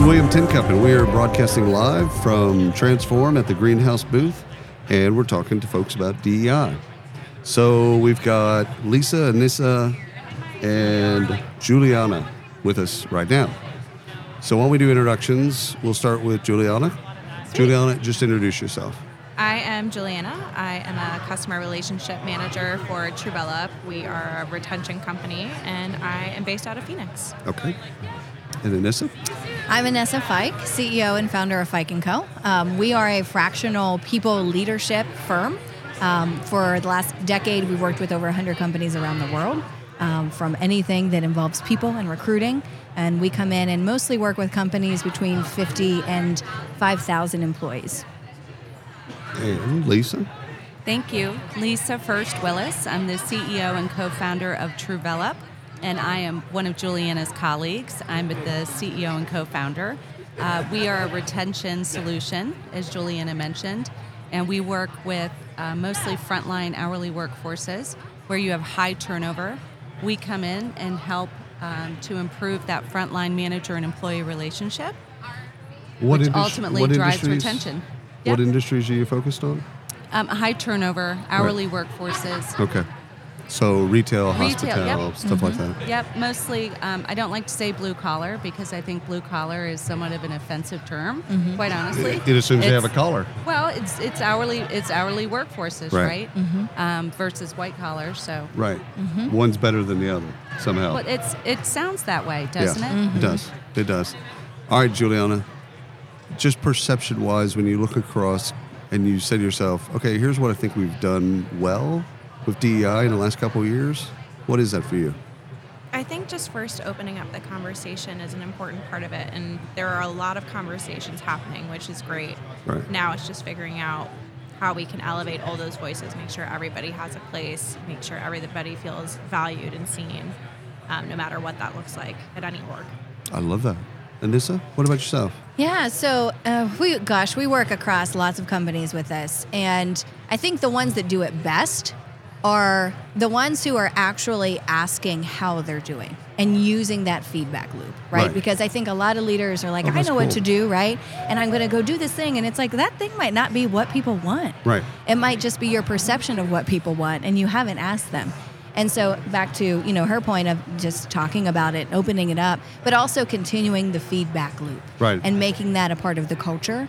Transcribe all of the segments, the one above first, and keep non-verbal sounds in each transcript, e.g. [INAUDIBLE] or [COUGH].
is William Tincup, and we are broadcasting live from Transform at the Greenhouse booth, and we're talking to folks about DEI. So we've got Lisa, Anessa, and Juliana with us right now. So while we do introductions, we'll start with Juliana. Juliana, just introduce yourself. I am Juliana. I am a customer relationship manager for Truvelop. We are a retention company, and I am based out of Phoenix. Okay. And Anessa? I'm Anessa Fike, CEO and founder of Fike & Co. Um, we are a fractional people leadership firm. Um, for the last decade, we've worked with over 100 companies around the world, um, from anything that involves people and recruiting. And we come in and mostly work with companies between 50 and 5,000 employees. And Lisa? Thank you. Lisa First Willis. I'm the CEO and co founder of Truvelop, and I am one of Juliana's colleagues. I'm the CEO and co founder. Uh, we are a retention solution, as Juliana mentioned, and we work with uh, mostly frontline hourly workforces where you have high turnover. We come in and help um, to improve that frontline manager and employee relationship, What which ultimately drives retention. What industries are you focused on? Um, high turnover, hourly workforces. Okay. So retail, Retail, hospital, yep. stuff like mm-hmm. that. Yep, mostly. Um, I don't like to say blue collar because I think blue collar is somewhat of an offensive term. Mm-hmm. Quite honestly, It assumes they have a collar. Well, it's it's hourly it's hourly workforces, Right. right? Mm-hmm. Um, versus white collar. So, Right. One's better than the other somehow. but it's it sounds that way, doesn't yeah, it? It does. It does. All right, Juliana. Just perception wise, when you look across and you say to yourself, okay, here's what I think we've done well with DEI in the last couple of years, what is that for you? I think just first opening up the conversation is an important part of it, and there are a lot of conversations happening, which is great. Right. Now it's just figuring out how we can elevate all those voices, make sure everybody has a place, make sure everybody feels valued and seen, um, no matter what that looks like at any org. I love that. Anessa, what about yourself? Yeah, so uh, we, gosh, we work across lots of companies with this, and I think the ones that do it best are the ones who are actually asking how they're doing and using that feedback loop, right? Right. Because I think a lot of leaders are like, Oh, I know what to do, right? And I'm going to go do this thing, and it's like that thing might not be what people want. Right. It might just be your perception of what people want, and you haven't asked them. And so back to you know her point of just talking about it, opening it up, but also continuing the feedback loop, Right. And making that a part of the culture.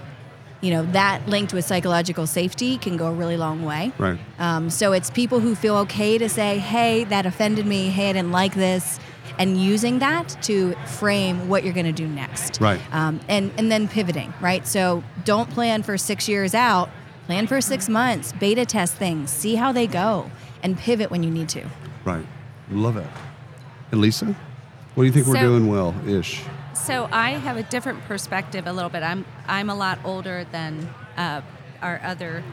You know that linked with psychological safety can go a really long way. Right. Um, so it's people who feel okay to say, "Hey, that offended me. Hey, I didn't like this," and using that to frame what you're going to do next. Right. Um, and and then pivoting. Right. So don't plan for six years out. Plan for six months. Beta test things. See how they go, and pivot when you need to. Right. Love it. And Lisa, what do you think we're doing well ish? So I have a different perspective a little bit. I'm I'm a lot older than uh, our other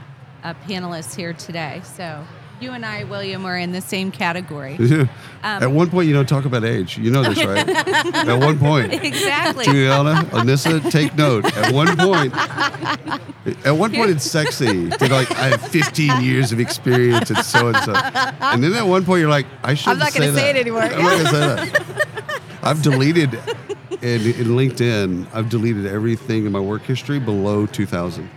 uh, panelists here today. So you and I, William, are in the same category. [LAUGHS] Um, At one point, you don't talk about age. You know this, right? [LAUGHS] At one point. exactly. Juliana, Anessa, take note. At one point, at one point, it's sexy. They're like, I have 15 years of experience at so and so. And then at one point, you're like, I shouldn't I'm not gonna say say it anymore. I'm not going to say that. I've deleted, in, in LinkedIn, I've deleted everything in my work history below 2000.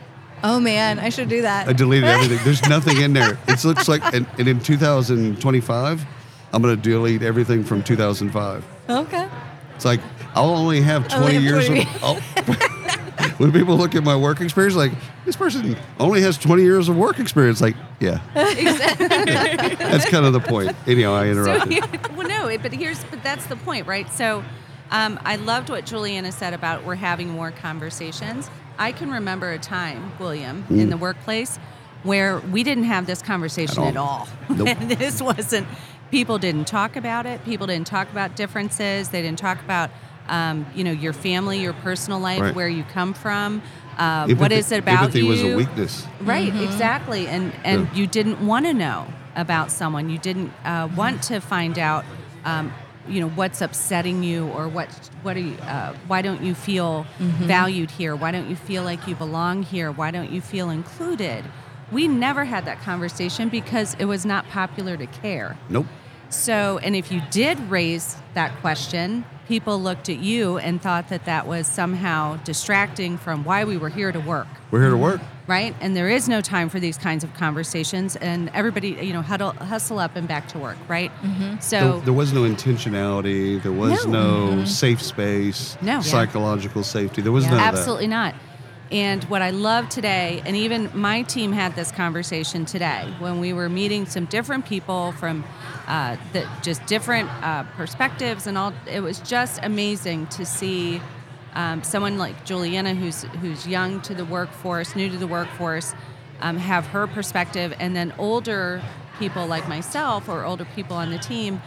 Oh man, I should do that. I deleted [LAUGHS] everything. There's nothing in there. It looks like, and, and in 2025, I'm going to delete everything from 2005. okay. It's like I'll only have 20 only years 20 of. [LAUGHS] [LAUGHS] When people look at my work experience, like this person only has 20 years of work experience. Like, yeah, Exactly. that's kind of the point. Anyhow, I So, interrupted. well, no, but here's but that's the point, right? So, um, I loved what Juliana said about we're having more conversations. I can remember a time, William, in the workplace where we didn't have this conversation At at all. all. [LAUGHS] Nope. This wasn't. People didn't talk about it. People didn't talk about differences. They didn't talk about, um, you know, your family, your personal life, Right. where you come from. Uh, Empathy- is it about empathy you? was a weakness. Right, exactly. And and Yeah. you didn't want to know about someone. You didn't uh, want to find out, um, you know, what's upsetting you or what what are you, uh, why don't you feel valued here? Why don't you feel like you belong here? Why don't you feel included? We never had that conversation because it was not popular to care. Nope. So, and if you did raise that question, people looked at you and thought that that was somehow distracting from why we were here to work We're here to work. right? And there is no time for these kinds of conversations, and everybody, you know, huddle, hustle up and back to work, right? Mm-hmm. So There, there was no intentionality. There was No. no, safe space. No. Yeah. Psychological safety. There was Yeah. none of absolutely not. And what I love today, and even my team had this conversation today when we were meeting some different people from uh, the, just different uh, perspectives, and all. It was just amazing to see um, someone like Juliana, who's who's young to the workforce, new to the workforce, um, have her perspective, and then older people like myself or older people on the team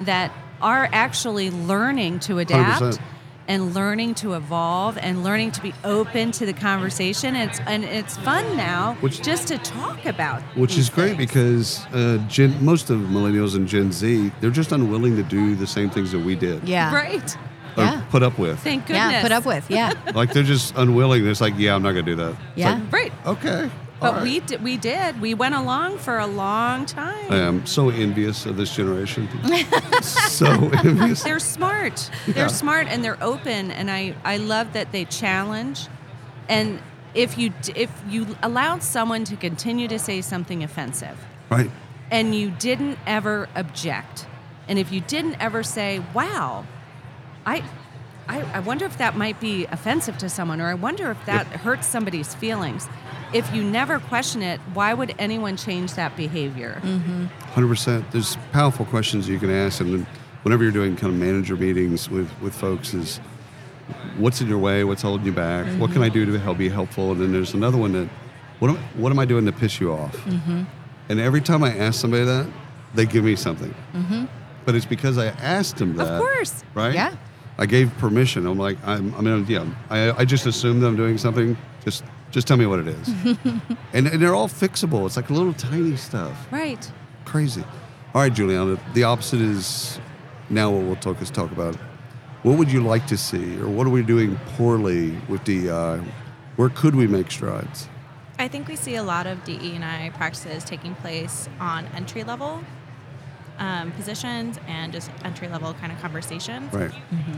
that are actually learning to adapt 100%. And learning to evolve and learning to be open to the conversation. And it's and it's fun now Which- just to talk about. Which is great things. because uh, Gen, most of millennials and Gen Z, they're just unwilling to do the same things that we did Yeah. right. or Yeah. put up with. Thank goodness. Yeah. Put up with. Yeah. like they're just unwilling. It's like, yeah, I'm not going to do that. It's Yeah. like, Right. okay. But right. we did, we did. We went along for a long time. I am so envious of this generation. [LAUGHS] so envious. They're smart. Yeah. They're smart and they're open, and I I love that they challenge. And if you if you allowed someone to continue to say something offensive, Right. and you didn't ever object, and if you didn't ever say, "Wow, I." I, I wonder if that might be offensive to someone, or I wonder if that hurts somebody's feelings. If you never question it, why would anyone change that behavior? Mm-hmm. Hundred percent. There's powerful questions you can ask, and whenever you're doing kind of manager meetings with with folks, is what's in your way, what's holding you back, what can I mm-hmm. do to help be helpful, and then there's another one that what am, what am I doing to piss you off? Mm-hmm. And every time I ask somebody that, they give me something. But it's because I asked them that. Of course. Right. Yeah. I gave permission. I'm like, I'm, I mean, yeah, I, I just assumed that I'm doing something. Just, just tell me what it is. [LAUGHS] and, and they're all fixable. It's like little tiny stuff Right. crazy. All right, Juliana. The opposite is now what we'll talk is talk about. What would you like to see, or what are we doing poorly with DEI? Where could we make strides? I think we see a lot of DE&I practices taking place on entry level um, positions and just entry level kind of conversations. Right.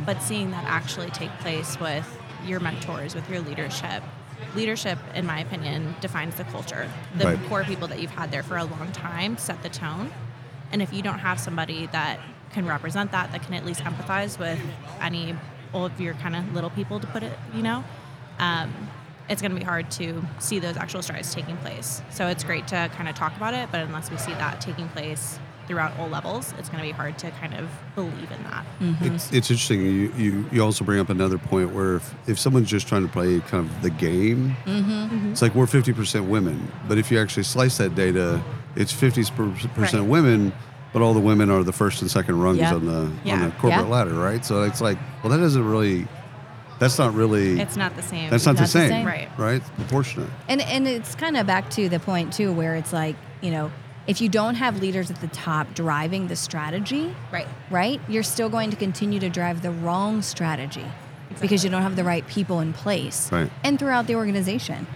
But seeing that actually take place with your mentors, with your leadership. Leadership, in my opinion, defines the culture. The Right. core people that you've had there for a long time set the tone. And if you don't have somebody that can represent that, that can at least empathize with any all of your kind of little people, to put it, you know, um, it's going to be hard to see those actual strides taking place. So it's great to kind of talk about it, but unless we see that taking place throughout all levels, it's going to be hard to kind of believe in that. Mm-hmm. It's, it's interesting. You, you you also bring up another point where if, if someone's just trying to play kind of the game, mm-hmm. Mm-hmm. it's like we're 50% women. But if you actually slice that data, it's 50% Right. women, but all the women are the first and second rungs Yeah. on the on the corporate Yeah. ladder, right? So it's like, well, that doesn't really. That's not really. It's not the same. that's not, the, Not the same, same. Right. Right? It's proportionate. And and it's kind of back to the point too, where it's like you know, if you don't have leaders at the top driving the strategy, Right. right, you're still going to continue to drive the wrong strategy because you don't have the right people in place Right. and throughout the organization.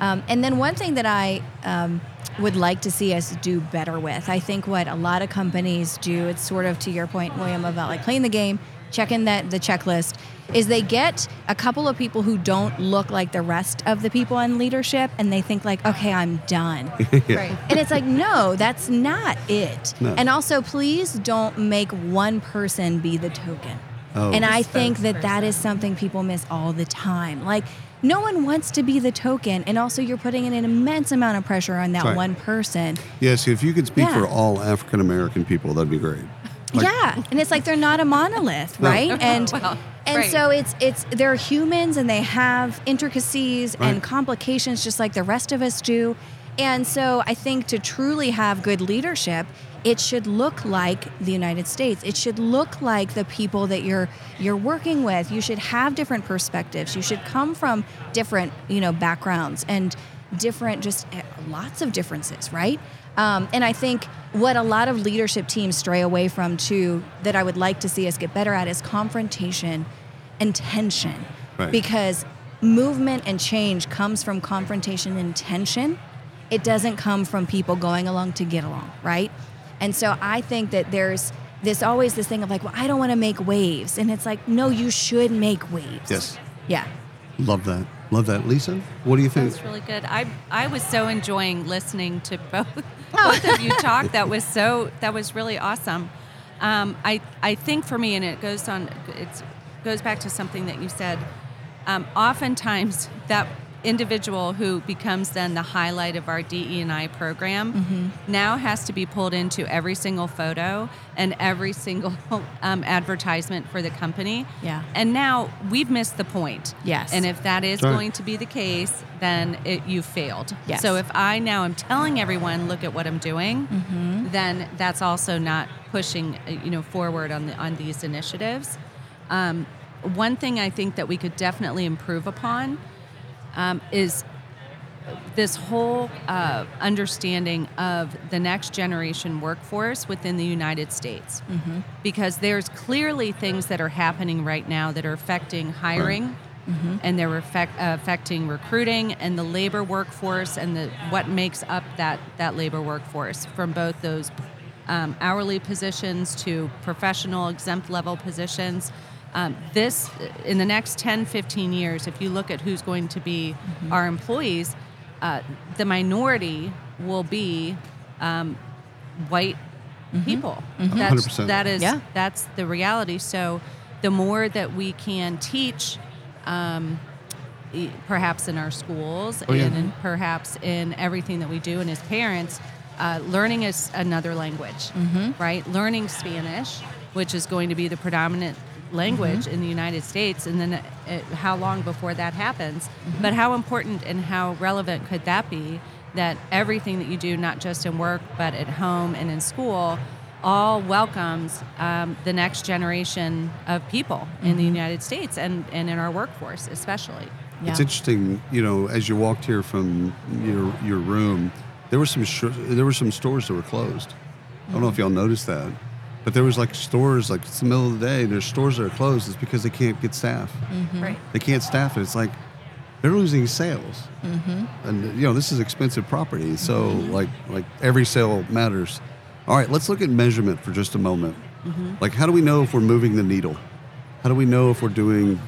Um, and then one thing that I um, would like to see us do better with, I think what a lot of companies do, it's sort of to your point, William, about like playing the game, checking that the checklist, is they get a couple of people who don't look like the rest of the people in leadership, and they think like, okay, I'm done. [LAUGHS] Right. And it's like, no, that's not it. No. And also, please don't make one person be the token. Oh. and I think that that is something people miss all the time. Like, no one wants to be the token. And also, you're putting in an immense amount of pressure on that Right. one person. Yes, if you could speak Yeah. for all African American people, that'd be great. Like- yeah, and it's like they're not a monolith, No. right? [LAUGHS] And Well, and right. so it's it's they're humans and they have intricacies Right. and complications just like the rest of us do. And so I think to truly have good leadership, it should look like the United States. It should look like the people that you're you're working with. You should have different perspectives. You should come from different, you know, backgrounds and different just eh, lots of differences, right? Um, and I think what a lot of leadership teams stray away from too, that I would like to see us get better at, is confrontation and tension. Right. Because movement and change comes from confrontation and tension. It doesn't come from people going along to get along, right? And so I think that there's this always this thing of like, well, I don't want to make waves, and it's like, no, you should make waves. Yes. Yeah. Love that. Love that. Lisa, what do you think? That's really good. I I was so enjoying listening to [LAUGHS] both both of you [LAUGHS] talk. That was so that was really awesome. Um, I I think for me, and it goes on. It goes back to something that you said. Um, oftentimes, that individual who becomes then the highlight of our DE&I program now has to be pulled into every single photo and every single [LAUGHS] um, advertisement for the company. Yeah. And now we've missed the point. Yes. And if that is right. going to be the case, then it, you failed. Yes. So if I now am telling everyone, look at what I'm doing, Mm-hmm. then that's also not pushing, uh, you know, forward on the on these initiatives. Um, one thing I think that we could definitely improve upon um, is this whole uh, understanding of the next generation workforce within the United States. Because there's clearly things that are happening right now that are affecting hiring. [CLEARS THROAT] And they're affect, uh, affecting recruiting and the labor workforce and the what makes up that that labor workforce from both those um, hourly positions to professional exempt level positions. Um, this, in the next 10, 15 years, if you look at who's going to be our employees, uh, the minority will be um, white people. That's, 100%. that is, Yeah. that's the reality. So the more that we can teach, um, e- perhaps in our schools Oh, yeah. and in, perhaps in everything that we do and as parents, uh, learning is another language, right? Learning Spanish, which is going to be the predominant language in the United States, and then uh, how long before that happens. But how important and how relevant could that be that everything that you do, not just in work, but at home and in school, all welcomes um, the next generation of people in the United States and, and in our workforce, especially. Yeah. It's interesting, you know, as you walked here from your your room, there were some sh- there were some stores that were closed. I don't know if y'all noticed that, but there was like stores like it's the middle of the day. There's stores that are closed. It's because they can't get staff. Mm-hmm. Right. They can't staff it. It's like they're losing sales, mm-hmm. and you know this is expensive property. So mm-hmm. like like every sale matters. All right, let's look at measurement for just a moment. Mm-hmm. Like, how do we know if we're moving the needle? How do we know if we're doing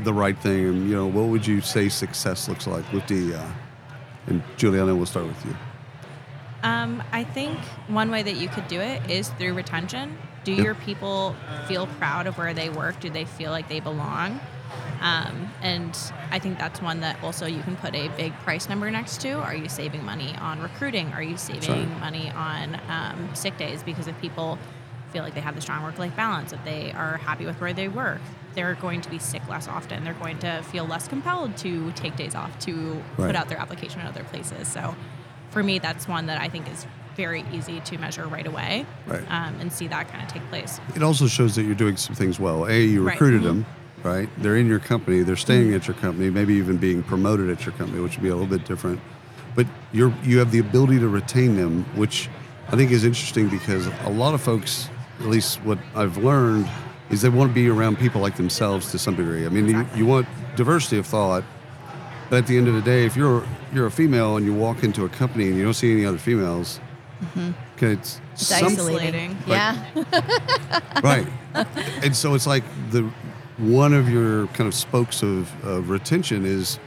the right thing? And you know, what would you say success looks like with DEI? And Juliana, we'll start with you. Um, I think one way that you could do it is through retention. Do your people feel proud of where they work? Do they feel like they belong? Um, and I think that's one that also you can put a big price number next to. Are you saving money on recruiting? Are you saving right. money on um, sick days? Because if people feel like they have the strong work life balance, if they are happy with where they work, they're going to be sick less often. They're going to feel less compelled to take days off to Right. put out their application at other places. So for me, that's one that I think is very easy to measure right away Right. um, and see that kind of take place. It also shows that you're doing some things well. A, you Right. recruited Mhm. them, right? They're in your company. They're staying at your company. Maybe even being promoted at your company, which would be a little bit different. But you're you have the ability to retain them, which I think is interesting because a lot of folks, at least what I've learned, is they want to be around people like themselves to some degree. I mean, you, you want diversity of thought, but at the end of the day, if you're you're a female and you walk into a company and you don't see any other females, mm-hmm. okay, it's, It's some- isolating. Like- Yeah. [LAUGHS] right. And so it's like the one of your kind of spokes of, of retention is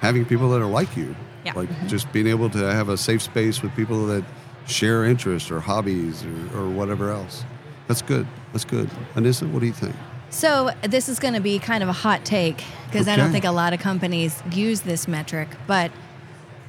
having people that are like you. Yeah. like mm-hmm. just being able to have a safe space with people that share interests or hobbies or, or whatever else. That's good. That's good. Anessa what do you think So this is going to be kind of a hot take because I don't think a lot of companies use this metric. But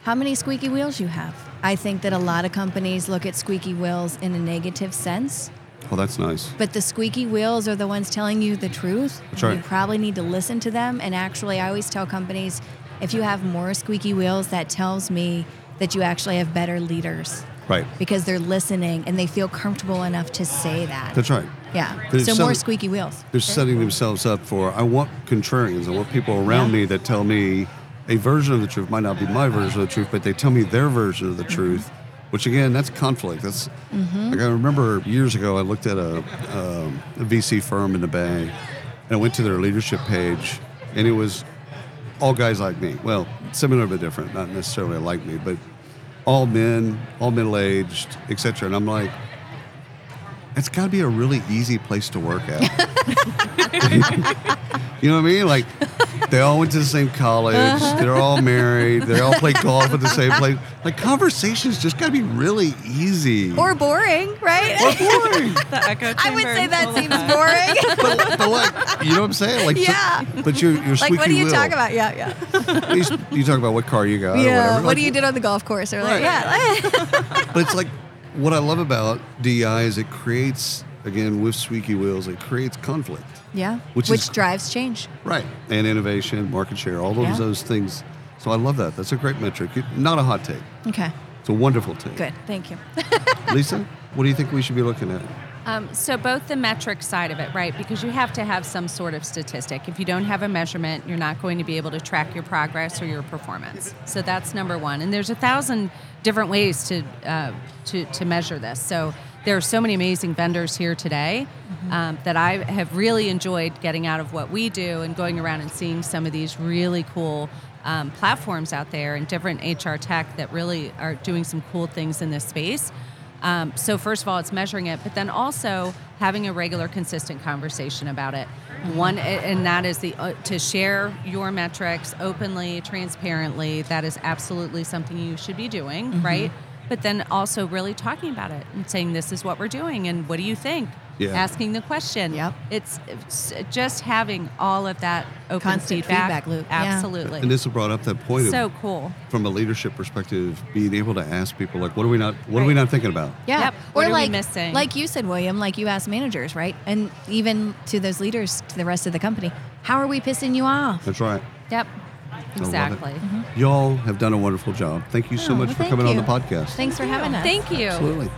how many squeaky wheels you have? I think that a lot of companies look at squeaky wheels in a negative sense. oh that's nice But the squeaky wheels are the ones telling you the truth. That's right. You probably need to listen to them. And actually, I always tell companies if you have more squeaky wheels, that tells me that you actually have better leaders right because they're listening and they feel comfortable enough to say that. that's right yeah. There's So some- more squeaky wheels. they're setting themselves up for i want contrarians i want people around Yeah. me that tell me a version of the truth might not be my version of the truth but they tell me their version of the truth which again that's conflict that's like i remember years ago i looked at a, um, a vc firm in the bay and i went to their leadership page and it was all guys like me well similar but different not necessarily like me but all men all middle-aged etc and i'm like it's got to be a really easy place to work at. [LAUGHS] you know what I mean? Like they all went to the same college. Uh-huh. They're all married. They all play golf at the same place. Like conversations just got to be really easy. Or boring, right? Or boring. [LAUGHS] The echo chamber I would chamber say that seems boring. [LAUGHS] but, but like, you know what I'm saying? Like, so- Yeah. but you're, you're like, what do you wheel. talk about? Yeah, yeah. You, you talk about what car you got. or yeah. whatever. What Like, do you did on the golf course? Or like, Right. yeah. But it's like what I love about DEI is it creates again with squeaky wheels. It creates conflict. yeah. Which Which, is- drives change. Right. And innovation, market share, all those Yeah. those things. So I love that. That's a great metric. Not a hot take. Okay. It's a wonderful take. Good. Thank you. [LAUGHS] Lisa, what do you think we should be looking at? Um, so both the metric side of it, right? Because you have to have some sort of statistic. If you don't have a measurement, you're not going to be able to track your progress or your performance. So that's number one. And there's a thousand different ways to uh, to, to measure this. So there are so many amazing vendors here today um, that I have really enjoyed getting out of what we do and going around and seeing some of these really cool um, platforms out there and different HR tech that really are doing some cool things in this space. Um, so first of all, it's measuring it, but then also having a regular, consistent conversation about it. One, and that is the uh, to share your metrics openly, transparently. That is absolutely something you should be doing, right? But then also really talking about it and saying, "This is what we're doing, and what do you think?" Yeah. Asking the question. Yep. It's, it's just having all of that open Constant feedback loop, yeah. Absolutely. And Lisa brought up that point so of, cool. from a leadership perspective, being able to ask people like, what are we not, what are we not thinking about? Yeah. Yep. Or What are we like, missing? like you said, William, like you ask managers, right? And even to those leaders, to the rest of the company, how are we pissing you off? That's right. Yep. love it. Exactly. Mm-hmm. Y'all have done a wonderful job. Thank you so Oh, much well, for thank coming on the podcast. Thanks for having us. Thank you. Absolutely.